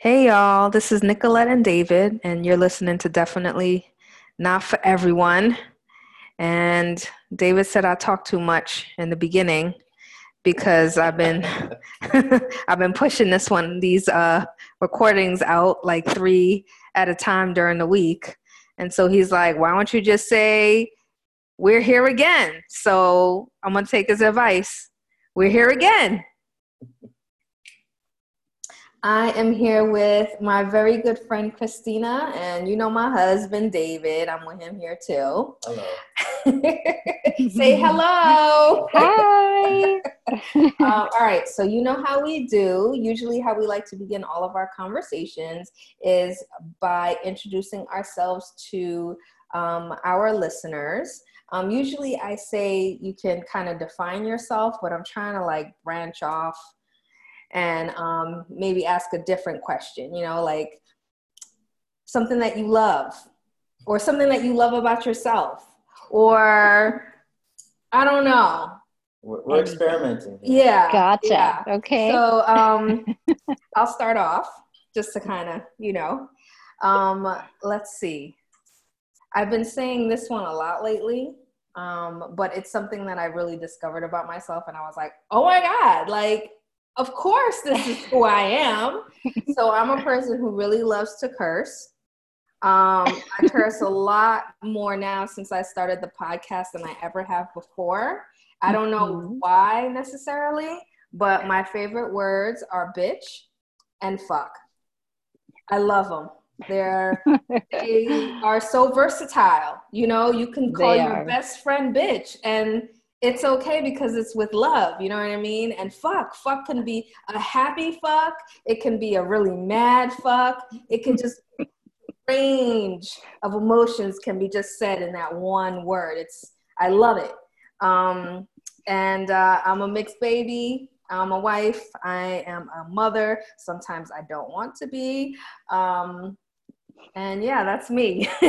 Hey y'all, this is Nicolette and David, and you're listening to Definitely Not for Everyone. And David said I talked too much in the beginning because I've been I've been pushing this one these uh recordings out like 3 at a time during the week. And so he's like, "Why don't you just say we're here again?" So I'm to take his advice. We're here again. I am here with my very good friend Christina, and you know my husband David. I'm with him here too. Hello. Say hello. Hi. um, all right, so you know how we do. Usually, how we like to begin all of our conversations is by introducing ourselves to um, our listeners. Um, usually, I say you can kind of define yourself, but I'm trying to like branch off and um, maybe ask a different question, you know, like something that you love or something that you love about yourself or I don't know. We're, we're experimenting. Yeah. Gotcha. yeah. Okay. So um, I'll start off just to kind of, you know, um, let's see. I've been saying this one a lot lately, um, but it's something that I really discovered about myself, and I was like, oh my God, like of course this is who I am. so I'm a person who really loves to curse. Um, I curse a lot more now since I started the podcast than I ever have before. I don't know Mhm. why necessarily, but my favorite words are bitch and fuck. I love them. They're they are so versatile. You know, you can call They your are. best friend bitch and it's okay because it's with love, you know what I mean? And fuck, fuck can be a happy fuck, it can be a really mad fuck, it can just range of emotions can be just said in that one word. It's I love it. Um, and uh, I'm a mixed baby. I'm a wife. I am a mother. Sometimes I don't want to be. Um, and yeah, that's me.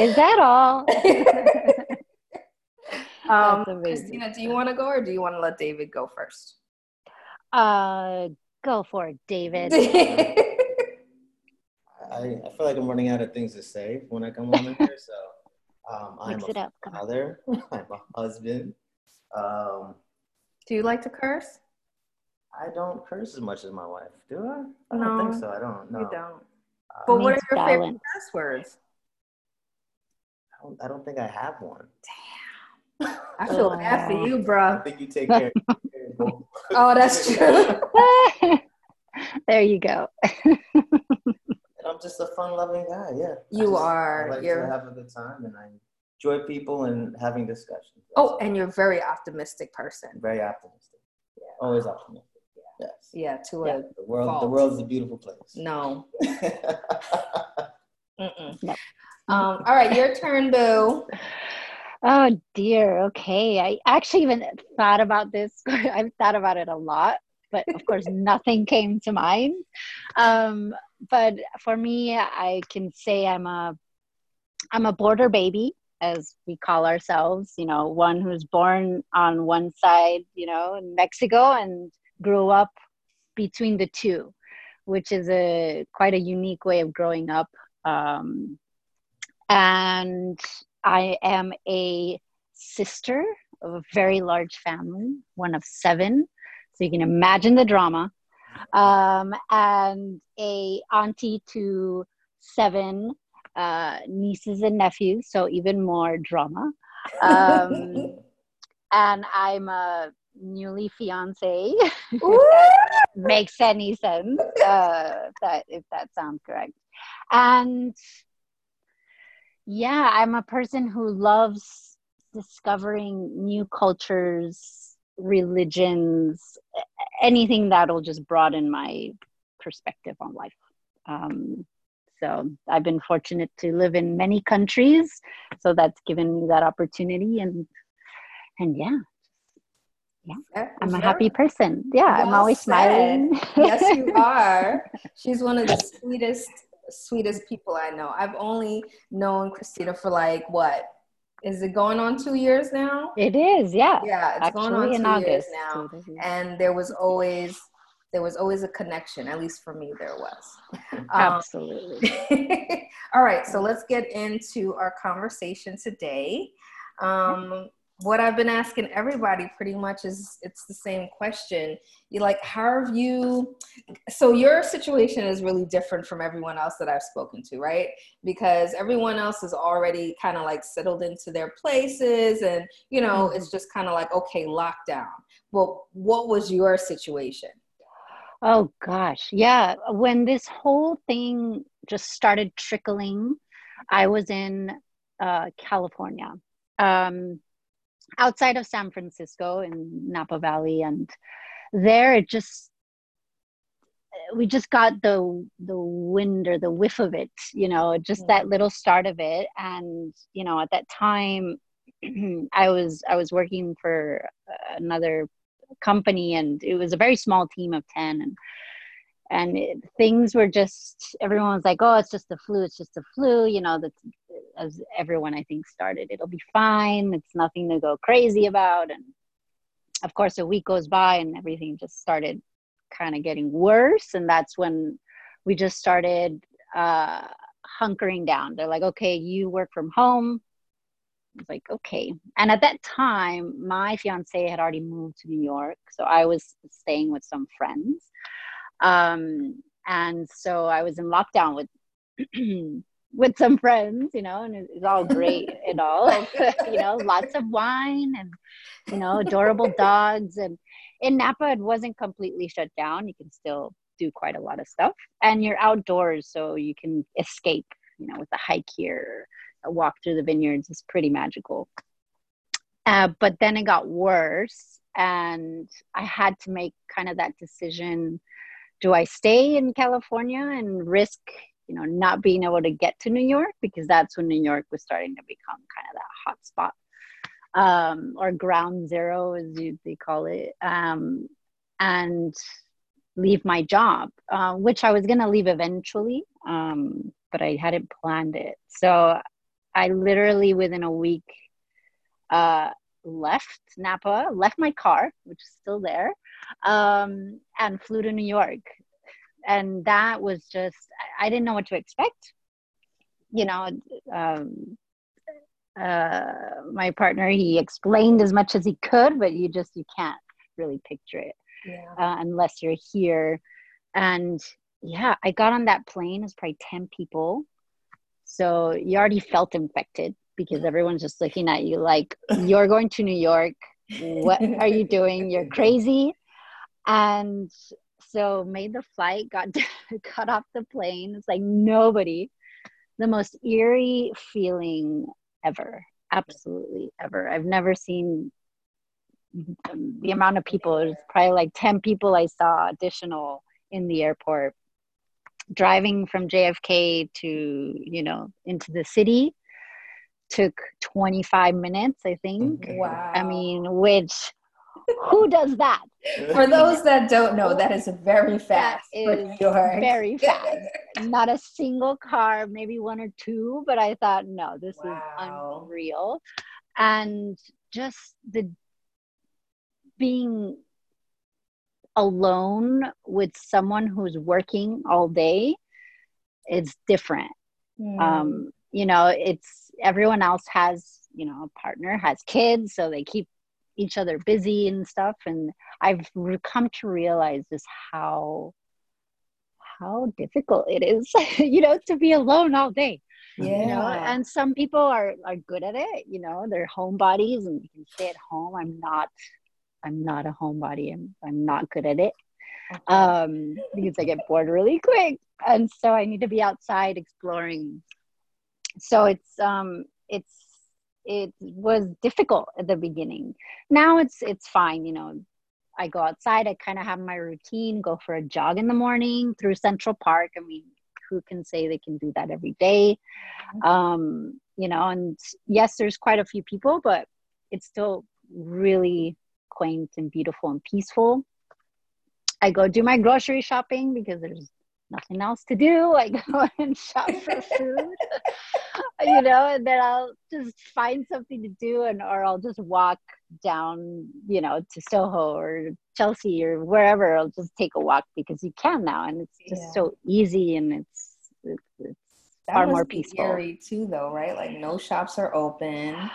Is that all? um, Christina, do you want to go or do you want to let David go first? uh, go for it, David. I, I feel like I'm running out of things to say when I come on here. So um, I'm Mix a up. Come on. father. I'm a husband. Um, do you like to curse? I don't curse as much as my wife. Do I? I No, don't think so. I don't. No. You don't. Uh, But what are Needs your favorite balance. curse words? I, don't, I don't think I have one. I feel bad for Aw. you, I bro. think you take care. of both. Oh, that's true. there you go. And I'm just a fun-loving guy. Yeah. I You just- are. I like You're- to have a good time, and I enjoy people and having discussions. Oh, and you're a very optimistic person. Very optimistic. Yeah. Always optimistic. Yes. Yeah, to Yeah. a The world, the Fault. world's a beautiful place. no. Mm-mm. No. Um, all right, your turn, Boo. Oh dear. Okay. I actually even thought about this. I've thought about it a lot, but of course, nothing came to mind. Um, but for me, I can say I'm a I'm a border baby, as we call ourselves. You know, one who's born on one side, you know, in Mexico, and grew up between the two, which is a quite a unique way of growing up. Um, and I am a sister of a very large family, one of seven. So you can imagine the drama. Um, and a auntie to seven uh, nieces and nephews, so even more drama. Um, and I'm a newly fiance. makes any sense. Uh, that if that sounds correct. And yeah, I'm a person who loves discovering new cultures, religions, anything that'll just broaden my perspective on life. Um, so I've been fortunate to live in many countries, so that's given me that opportunity, and and yeah, yeah, I'm a happy person. Yeah, I'm always said. smiling. yes, you are. She's one of the sweetest, sweetest people I know. I've only known Christina for like what? Is it going on two years now? It is, yeah. Yeah, it's going on two years August. now. And there was always there was always a connection. At least for me, there was. Um, Absolutely. all right, so let's get into our conversation today. Um, what I've been asking everybody pretty much is it's the same question. You like, how have you? So your situation is really different from everyone else that I've spoken to, right? Because everyone else is already kind of like settled into their places, and you know, mm-hmm. it's just kind of like okay, lockdown. Well, what was your situation? Oh gosh, yeah. When this whole thing just started trickling, I was in uh, California. Um, outside of San Francisco in Napa Valley, and there it just we just got the the wind or the whiff of it, you know, just that mm. little start of it, and you know, at that time, I was I was working for another company, and it was a very small team of ten, and and it, things were just everyone was like oh it's just the flu it's just the flu you know that's as everyone i think started it'll be fine. It's nothing to go crazy about. And of course a week goes by and everything just started kind of getting worse. And that's when we just started uh, hunkering down. They're like okay you work from home. I was like okay. And at that time my fiance had already moved to new york so i was staying with some friends. Um, and so I was in lockdown with with some friends, you know, and it's all great and all, you know, lots of wine and you know, adorable dogs. And in Napa, it wasn't completely shut down. You can still do quite a lot of stuff, and you're outdoors, so you can escape. You know, with a hike here, a walk through the vineyards is pretty magical. Uh, but then it got worse, and I had to make kind of that decision do I stay in California and risk, you know, not being able to get to New York because that's when New York was starting to become kind of that hot spot um, or ground zero, as you, they call it, um, and leave my job, uh, which I was going to leave eventually, um, but I hadn't planned it. So I literally, within a week, uh, left Napa, left my car, which is still there, um, and flew to New York. And that was just, I didn't know what to expect. You know, um, uh, my partner, he explained as much as he could, but you just, you can't really picture it yeah. uh, unless you're here. And yeah, I got on that plane, it's probably 10 people. So you already felt infected because everyone's just looking at you like, you're going to New York. What are you doing? You're crazy and so made the flight got cut off the plane. It's like nobody the most eerie feeling ever absolutely ever. I've never seen the amount of people there's probably like 10 people i saw additional in the airport. Driving from jfk to you know into the city took 25 minutes i think. Wow i mean which who does that? For those that don't know, that is very fast. That is very fast. Not a single car, maybe one or two, but I thought, no, this wow. is unreal. And just the being alone with someone who's working all day is different. Mm. Um, you know, it's everyone else has, you know, a partner, has kids, so they keep each other busy and stuff and i've come to realize just how how difficult it is you know to be alone all day yeah you know? And some people are are good at it you know they're homebodies and you can stay at home. I'm not i'm not a homebody. I'm i'm not good at it um because i get bored really quick. And so i need to be outside exploring. So it's um it's it was difficult at the beginning. Now it's it's fine you know. I go outside i kind of have my routine go for a jog in the morning through central park. I mean who can say they can do that every day? Mm-hmm. um you know and yes there's quite a few people but it's still really quaint and beautiful and peaceful. I go do my grocery shopping because there's nothing else to do. I go and shop for food, you know, and then I'll just find something to do, and or I'll just walk down, you know, to Soho or Chelsea or wherever. I'll just take a walk because you can now, and it's just Yeah. so easy and it's it's, it's far more peaceful. eerie too, though, right? Like no shops are open.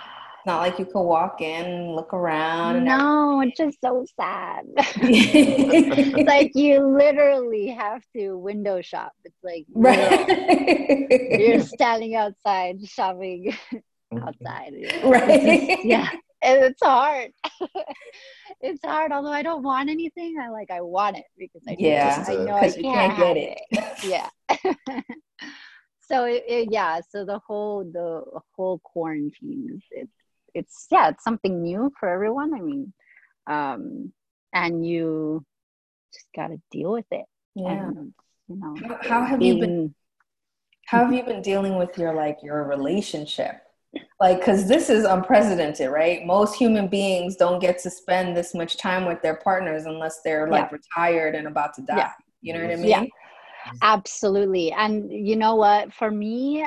It's not like you could walk in, look around, No, it's just so sad. it's like you literally have to window shop. It's like right. you're standing outside shopping outside. Right. It's just- yeah, and it's hard. it's hard. Although I don't want anything, I like I want it because I know- Yeah, I know I because you can't get it. Yeah. so it, it- yeah, so the whole the whole quarantine is it, it's yeah it's something new for everyone. I mean, um, and you just got to deal with it. Yeah. And, you know, How- How have you been? How have you been dealing with your like your relationship? Like, because this is unprecedented, right? Most human beings don't get to spend this much time with their partners unless they're like retired and about to die. Yeah. You know what I mean? Yeah. absolutely and you know what for me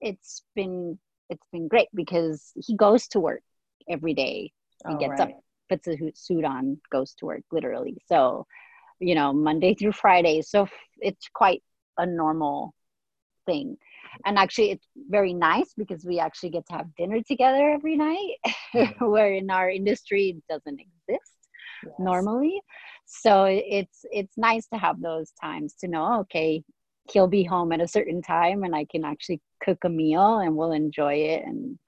it's been it's been great because he goes to work every day. He Oh, gets right. up puts a suit on goes to work literally. So you know monday through friday. So it's quite a normal thing. And actually it's very nice because we actually get to have dinner together every night where in our industry it doesn't exist Yes. normally. So it's it's nice to have those times to know okay he'll be home at a certain time and i can actually cook a meal and we'll enjoy it. And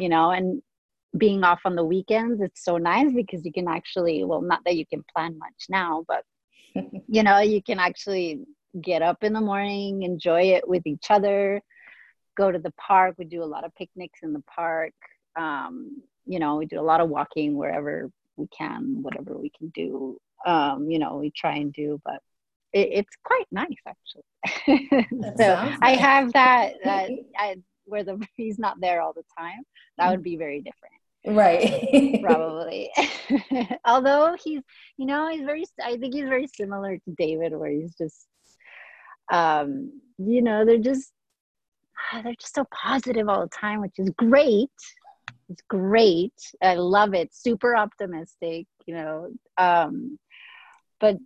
you know and being off on the weekends it's so nice because you can actually well not that you can plan much now but you know you can actually get up in the morning enjoy it with each other go to the park. We do a lot of picnics in the park. Um, you know we do a lot of walking wherever we can whatever we can do um, you know we try and do but it, it's quite nice actually. So i nice. have that that I, where the he's not there all the time that would be very different. Right. probably. Although he's you know he's very i think he's very similar to david where he's just um you know they're just ah, they're just so positive all the time which is great. It's great. I love it. Super optimistic you know um but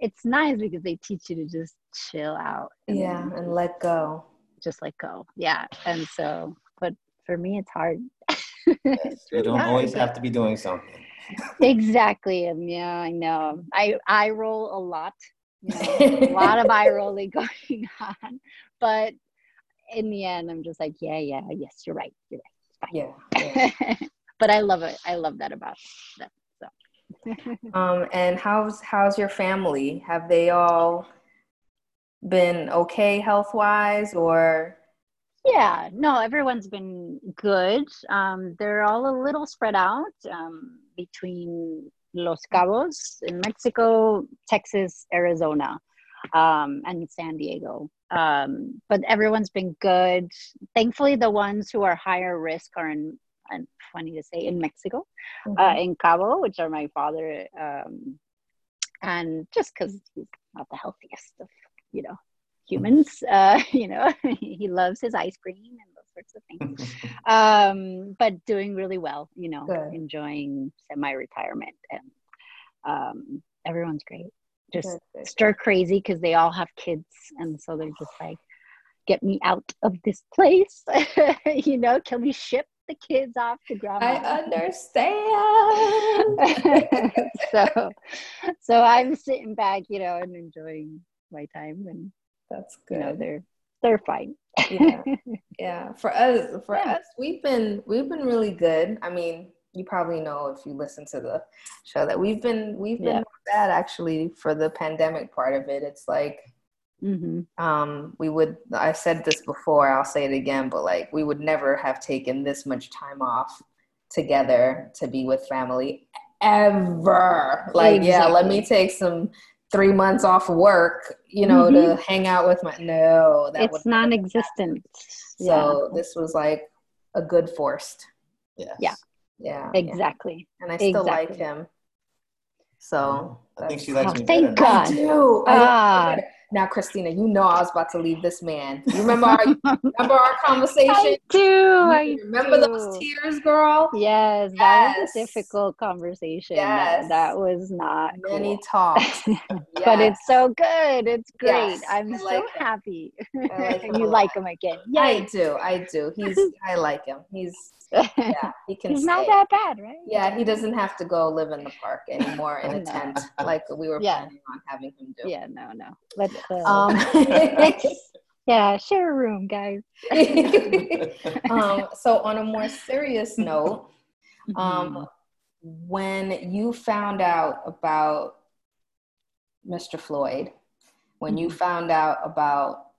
it's nice because they teach you to just chill out and yeah, and let go. just let go yeah and so but for me it's hard It's You don't always have to be doing something. exactly and yeah i know i i roll a lot you know, a lot of eye rolling going on but in the end i'm just like yeah yeah yes you're right you're Yeah. yeah. but i love it i love that about that so Um, and how's how's your family? Have they all been okay health wise, or? Yeah no everyone's been good. Um they're all a little spread out um between los cabos in mexico texas arizona um and san diego. Um but everyone's been good. Thankfully the ones who are higher risk are in and funny to say in mexico uh, in cabo which are my father um and just because he's not the healthiest of you know humans uh you know he loves his ice cream and those sorts of things um but doing really well you know Good. enjoying semi-retirement and um everyone's great just good. stir crazy because they all have kids and so they're just like get me out of this place you know can we ship the kids off to grandma I understand. so so i'm sitting back you know and enjoying my time and That's you know good. they're they're fine Yeah. Yeah. For us, for Yeah. us, we've been we've been really good. I mean, you probably know if you listen to the show that we've been we've been Yeah. bad actually for the pandemic part of it. It's like hmm um we would i said this before i'll say it again but like we would never have taken this much time off together to be with family ever like yeah let me take some three months off work you know to hang out with my no that it's non-existent so this was like a good forced Yes. Yeah. yeah yeah yeah. exactly and i still like him so I think she likes Oh, me thank better. God. I do. I. now, Christina, you know I was about to leave this man. You remember our, remember our conversation? I do. I remember do. those tears, girl. Yes, that was a difficult conversation. Yes. That, that was not many cool. talks, yes. but it's so good. It's great. Yes. I'm like so him. happy. Like you like him again. Yeah, I do. I do. He's. I like him. He's yeah, he can. He's stay. not that bad, right? Yeah, he doesn't have to go live in the park anymore in a no. tent like we were yeah. planning on having him do. Yeah, no, no. Let's. Uh, um, yeah, share a room, guys. um, so, on a more serious note, um, mm-hmm. when you found out about Mr. Floyd, when mm-hmm. you found out about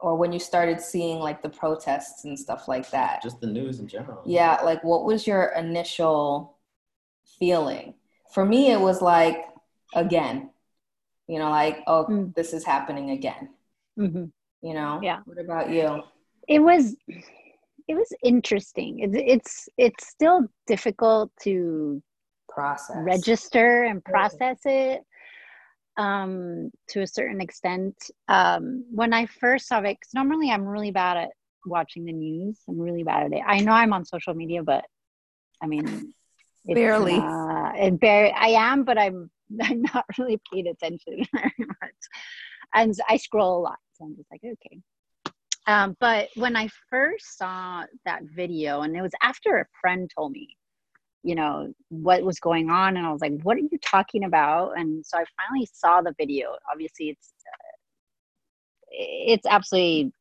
or when you started seeing like the protests and stuff like that? Just the news in general. Yeah like what was your initial feeling? For me it was like again you know like oh mm. this is happening again. Mm-hmm. you know? Yeah. What about you? It was it was interesting. It's it's it's still difficult to process. register and process it um, to a certain extent. Um, when I first saw it, because normally I'm really bad at watching the news. I'm really bad at it. I know I'm on social media, but I mean, barely. Uh, and barely, I am, but I'm I'm not really paying attention very much, and I scroll a lot. So I'm just like, okay. Um, but when I first saw that video, and it was after a friend told me, you know what was going on and i was like what are you talking about? And so i finally saw the video. Obviously it's uh, it's absolutely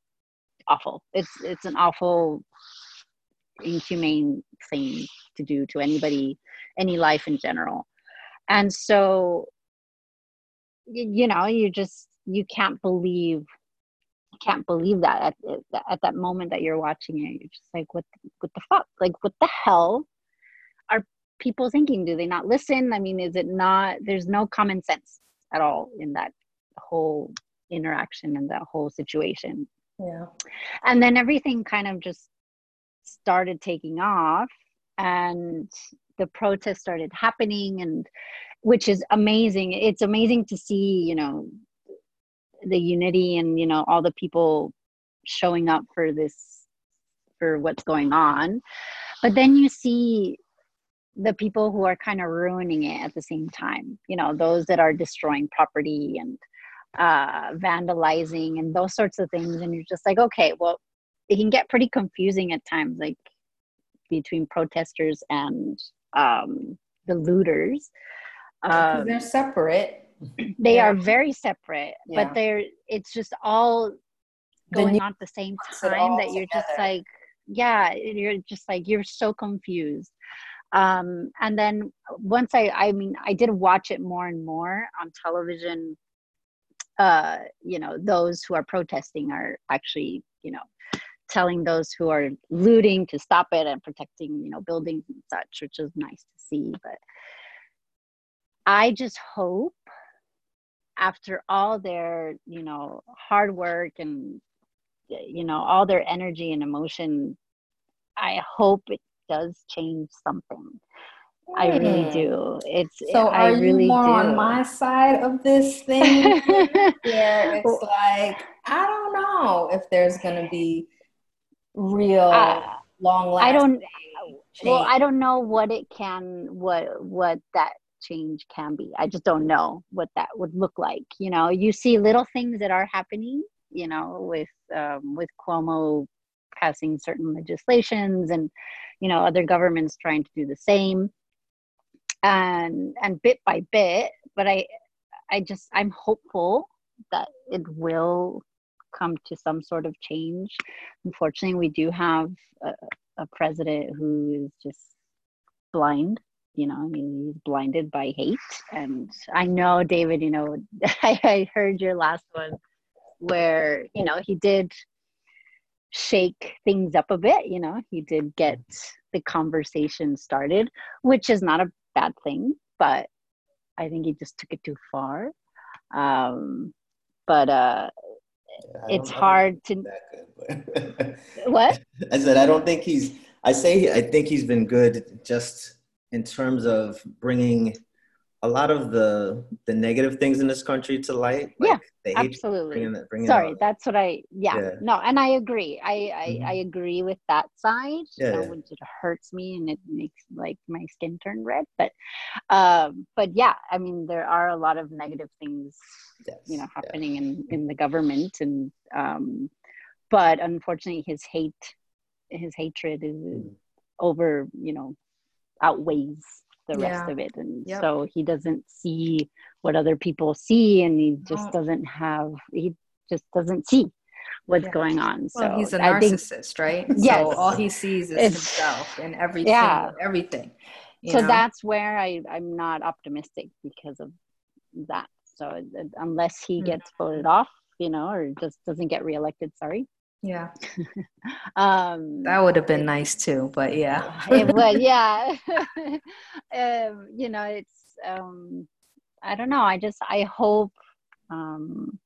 awful. It's it's an awful inhumane thing to do to anybody any life in general. And so you know you just you can't believe can't believe that at, at that moment that you're watching it. You're just like what what the fuck? Like what the hell are people thinking? Do they not listen? I mean, is it not, there's no common sense at all in that whole interaction and that whole situation. Yeah. And then everything kind of just started taking off and the protests started happening and which is amazing. It's amazing to see, you know, the unity and, you know, all the people showing up for this for what's going on. But then you see the people who are kind of ruining it at the same time you know those that are destroying property and uh, vandalizing and those sorts of things and you're just like okay well it can get pretty confusing at times like between protesters and um, the looters um, they're separate they yeah. are very separate yeah. but they're it's just all going on at the same time that you're together. just like yeah you're just like you're so confused um, and then once I, I mean, I did watch it more and more on television. Uh, you know, those who are protesting are actually, you know, telling those who are looting to stop it and protecting, you know, buildings and such, which is nice to see. But I just hope after all their, you know, hard work and, you know, all their energy and emotion, I hope it does change something. I really hmm. do. It's so. I are really you more do. on my side of this thing? where it's like I don't know if there's going to be real uh, long lasting. I don't. Well, I don't know what it can. What what that change can be. I just don't know what that would look like. You know, you see little things that are happening. You know, with um, with Cuomo passing certain legislations and you know other governments trying to do the same. And and bit by bit but i i just i'm hopeful that it will come to some sort of change. Unfortunately we do have a, a president who is just blind you know he's blinded by hate. And i know david you know I, I heard your last one where you know he did shake things up a bit. You know, he did get the conversation started, which is not a bad thing, but I think he just took it too far. Um, but uh, yeah, it's hard to. Good, what? I said I don't think he's. I say I think he's been good just in terms of bringing a lot of the the negative things in this country to light. Like yeah. They absolutely bringing bringing sorry that's what i yeah, Yeah. no and i agree i I, Mhm. I agree with that side Yeah, you know, yeah. it hurts me and it makes like my skin turn red but um but yeah i mean there are a lot of negative things Yes, you know yeah. happening in in the government and um but unfortunately his hate his hatred is Mhm. over you know outweighs the rest of it and Yep. so he doesn't see what other people see and he just No. doesn't have he just doesn't see what's Yeah. going on so Well, he's a I think narcissist, right? Yes. So all he sees is It's- himself and everything, Yeah. everything. you so know? that's where I, I'm not optimistic because of that. So uh, unless he Mm. gets voted off, you know, or just doesn't get reelected, sorry. Yeah, Um, that would have been nice too. But yeah, it would, yeah. um, you know, it's, um, I don't know. I just, I hope, um,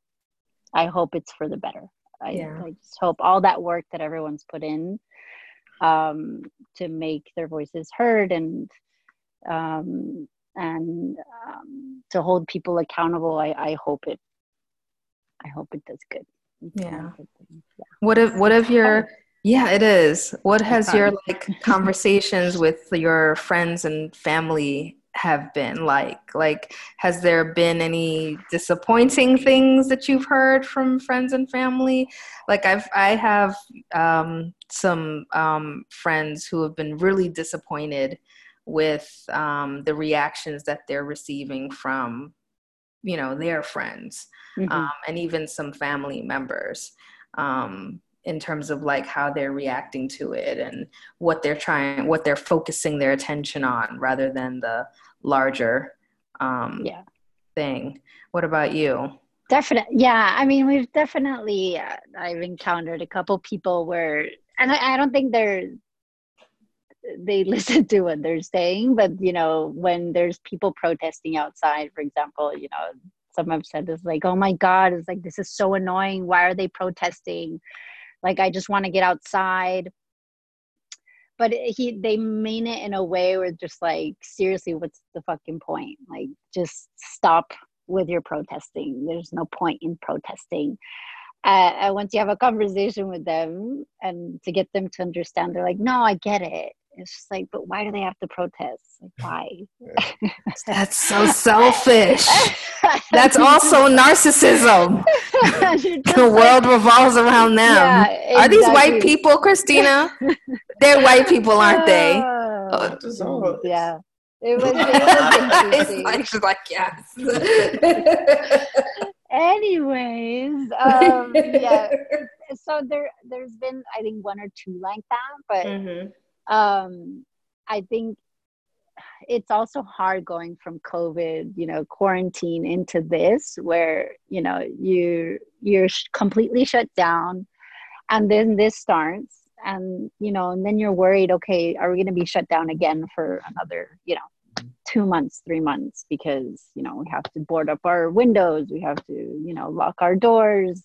I hope it's for the better. I, Yeah. I just hope all that work that everyone's put in um, to make their voices heard and um, and um, to hold people accountable. I, I hope it. I hope it does good. It's Yeah. not a good thing. Yeah. what if what if your yeah it is what has your like conversations with your friends and family have been like like has there been any disappointing things that you've heard from friends and family like i've i have um some um friends who have been really disappointed with um the reactions that they're receiving from you know their friends Mhm. um, and even some family members um, in terms of like how they're reacting to it and what they're trying what they're focusing their attention on rather than the larger um, yeah. thing what about you Definitely. Yeah. I mean, we've definitely, uh, I've encountered a couple people where, and I, I don't think they're, they listen to what they're saying, but you know, when there's people protesting outside, for example, you know, some have said this like, oh my God, it's like, this is so annoying. Why are they protesting? Like, I just want to get outside. But he, they mean it in a way where just like, seriously, what's the fucking point? Like, just stop with your protesting. There's no point in protesting. Uh, and once you have a conversation with them and to get them to understand, they're like, no, I get it. It's just like, but why do they have to protest? Like, why? that's so selfish. That's also narcissism. The world revolves around them. Yeah, are these white people christina? They're white people aren't they? Oh, Just yeah. It was, it was it's like, she's like yes. Anyways, um, yeah. So there, there's been I think one or two like that, but Mhm. Um, I think it's also hard going from COVID, you know, quarantine into this, where you know you you're completely shut down, and then this starts, and you know, and then you're worried. Okay, are we going to be shut down again for another, you know, two months, three months? Because you know we have to board up our windows, we have to, you know, lock our doors.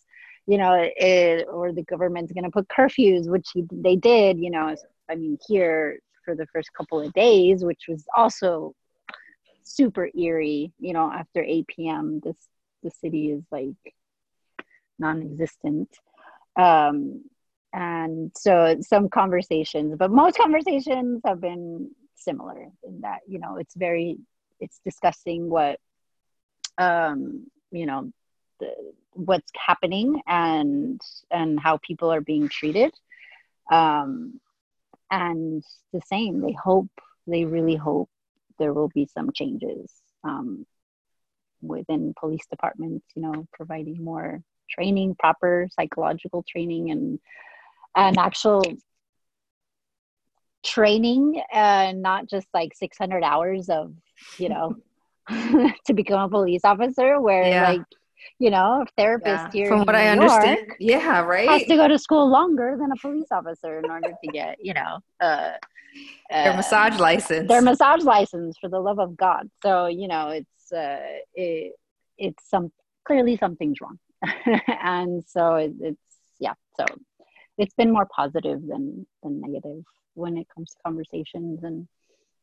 You know, it, or the government's going to put curfews, which he, they did. You know, I mean, here for the first couple of days, which was also super eerie. You know, after 8 p.m., this the city is like non-existent. Um, and so some conversations, but most conversations have been similar in that you know it's very it's discussing what um, you know the, what's happening and and how people are being treated. Um, and the same they hope they really hope there will be some changes um, within police departments you know providing more training proper psychological training and and actual training and not just like 600 hours of you know to become a police officer where Yeah. like you know a therapist Yeah. here From in what I New York understand, yeah, right. has to go to school longer than a police officer in order to get, you know, uh, Their uh, massage license. their massage license for the love of God. So you know, it's uh, it, it's some clearly something's wrong, and so it, it's yeah. So it's been more positive than than negative when it comes to conversations and.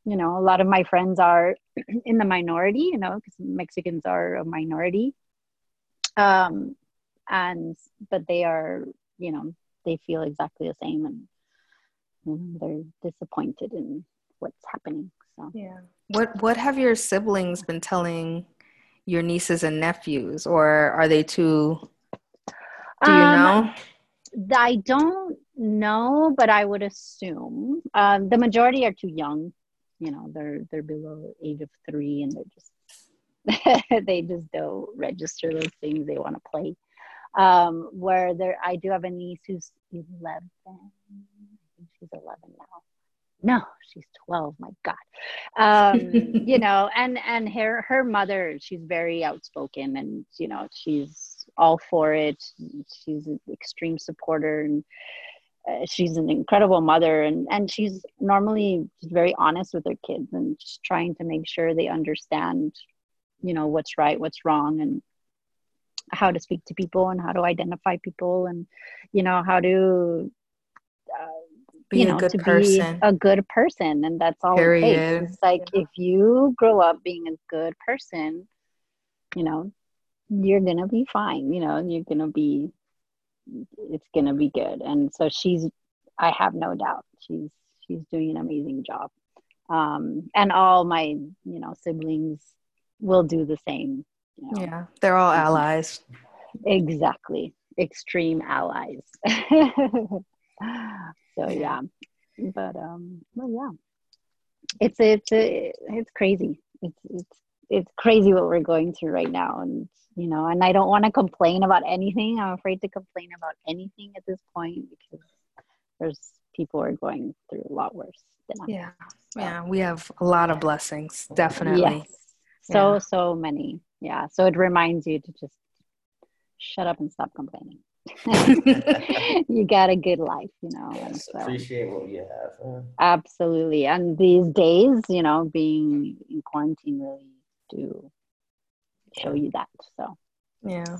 You know, a lot of my friends are in the minority, you know, because Mexicans are a minority um, and but they are you know they feel exactly the same and you know, they're disappointed in what's happening so yeah what what have your siblings been telling your nieces and nephews or are they too do you Um, know I don't know, but I would assume um, the majority are too young. You know, they're they're below age of three, and they're just they just don't register those things they want to play. Um, where there, I do have a niece who's eleven. I think she's eleven now. No, she's twelve. My God, um, you know, and and her her mother, she's very outspoken, and you know, she's all for it. She's an extreme supporter, and uh, she's an incredible mother, and and she's normally very honest with her kids, and just trying to make sure they understand, you know, what's right, what's wrong, and how to speak to people, and how to identify people, and you know how to. Uh, Be you a know, good to person. be a good person, and that's all it takes. It's like if you grow up being a good person, you know, you're gonna be fine. You know, you're gonna be, it's gonna be good. And so she's, I have no doubt, she's she's doing an amazing job. Um, and all my, you know, siblings will do the same. You know? yeah they're all allies Exactly. Extreme allies. so yeah. But um well yeah. It's it's it's crazy. It's it's it's crazy what we're going through right now and you know and I don't want to complain about anything. I'm afraid to complain about anything at this point because there's people are going through a lot worse than us. yeah yeah we have a lot of blessings definitely Yes. So Yeah. so many. Yeah. So it reminds you to just shut up and stop complaining. you got a good life, you know. Yes, so- appreciate what you have. huh? absolutely. And these days, you know, being in quarantine really do show you that. So yeah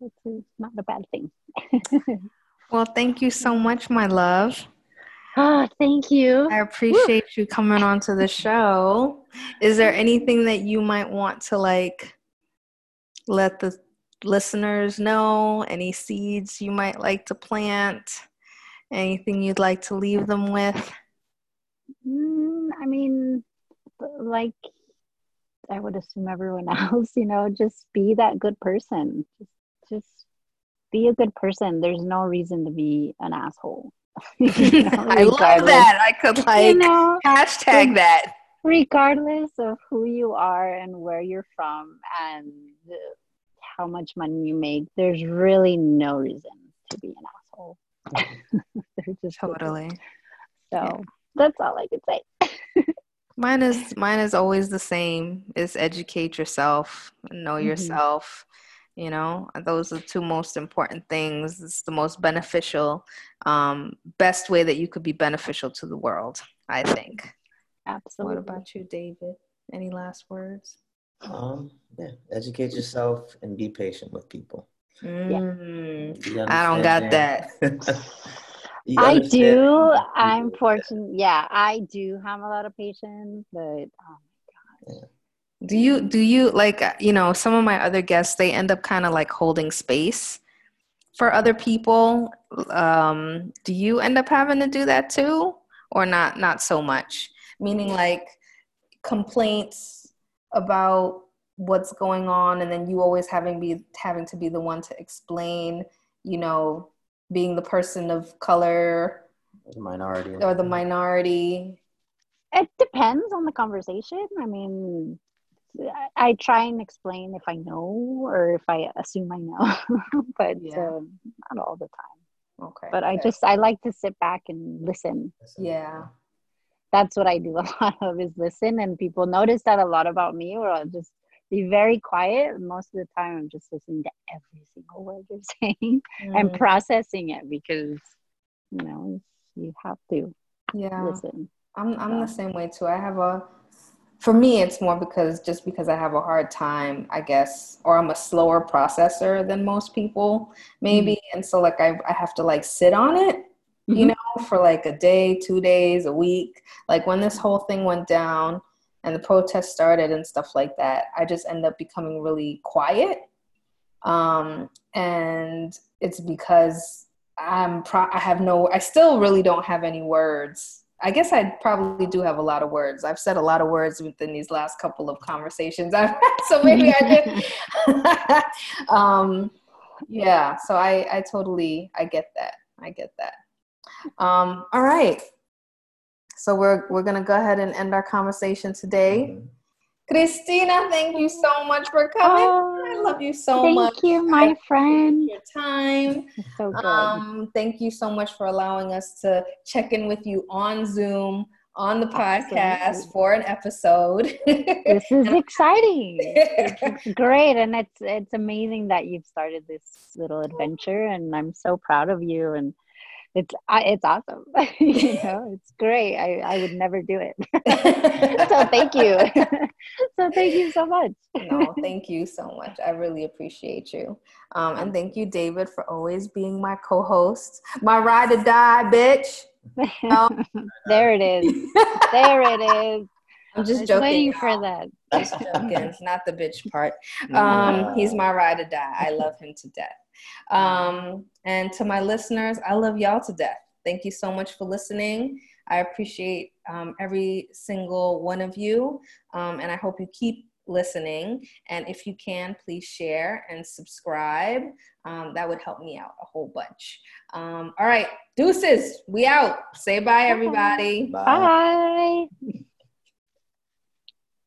it's, it's not a bad thing. well thank you so much my love oh, thank you. I appreciate you coming onto the show. Is there anything that you might want to like let the listeners know? Any seeds you might like to plant? Anything you'd like to leave them with? Mm, I mean, like I would assume everyone else, you know, just be that good person. Just, just be a good person. There's no reason to be an asshole. You know, I love that. I could like you know, hashtag that. regardless of who you are and where you're from and how much money you make, there's really no reason to be an asshole. They're just Totally. So that's all I could say. Mine is mine is always the same. Is educate yourself, know Mhm. yourself. You know, those are the two most important things. It's the most beneficial, um, best way that you could be beneficial to the world. I think. Absolutely. What about you, David? Any last words? Um, yeah, educate yourself and be patient with people. Mm, Be I don't got that, Be I do. I'm fortunate. Yeah, I do have a lot of patience, but um, do you do you like you know some of my other guests they end up kind of like holding space for other people. Um do you end up having to do that too? Or not not so much? Meaning like complaints about what's going on and then you always having be having to be the one to explain you know being the person of color minority. or the minority. It depends on the conversation. I mean, I, try and explain if I know or if I assume I know, but Yeah. um, not all the time. okay But I just I like to sit back and listen. yeah That's what I do a lot of is listen, and people notice that a lot about me, or I'll just be very quiet. Most of the time, I'm just listening to every single word you're saying and Mm, processing it because you know you have to yeah listen. I'm I'm the same way too. I have a for me it's more because just because I have a hard time, I guess, or I'm a slower processor than most people, maybe. And so like I I have to like sit on it, you Mhm. know, for like a day, two days, a week. Like when this whole thing went down and the protest started and stuff like that, I just end up becoming really quiet Um, and it's because I'm pro- I have no I still really don't have any words. I guess I probably do have a lot of words. I've said a lot of words within these last couple of conversations I've had, so maybe I did. um, yeah, so I I totally I get that. I get that. Um, all right. So we're we're gonna go ahead and end our conversation today. Mhm. Christina, thank you so much for coming. Oh, I love you so Thank much. Thank you, my friend. Your time. So good. Um, thank you so much for allowing us to check in with you on Zoom on the podcast Absolutely. for an episode. this is exciting. It's great, and it's it's amazing that you've started this little adventure, and I'm so proud of you. And it's I, it's awesome. you know, it's great. I I would never do it. so thank you. so thank you so much. no, thank you so much. I really appreciate you. Um, and thank you, David, for always being my co-host, my ride or die, bitch. there it is. There it is. I'm just joking. waiting for that. Just joking. not the bitch part. Um, he's my ride or die. I love him to death. Um, and to my listeners, I love y'all to death. Thank you so much for listening. I appreciate um, every single one of you, um, and I hope you keep listening. And if you can, please share and subscribe. Um, that would help me out a whole bunch. Um, all right, deuces, we out. Say bye, everybody. Bye. Bye.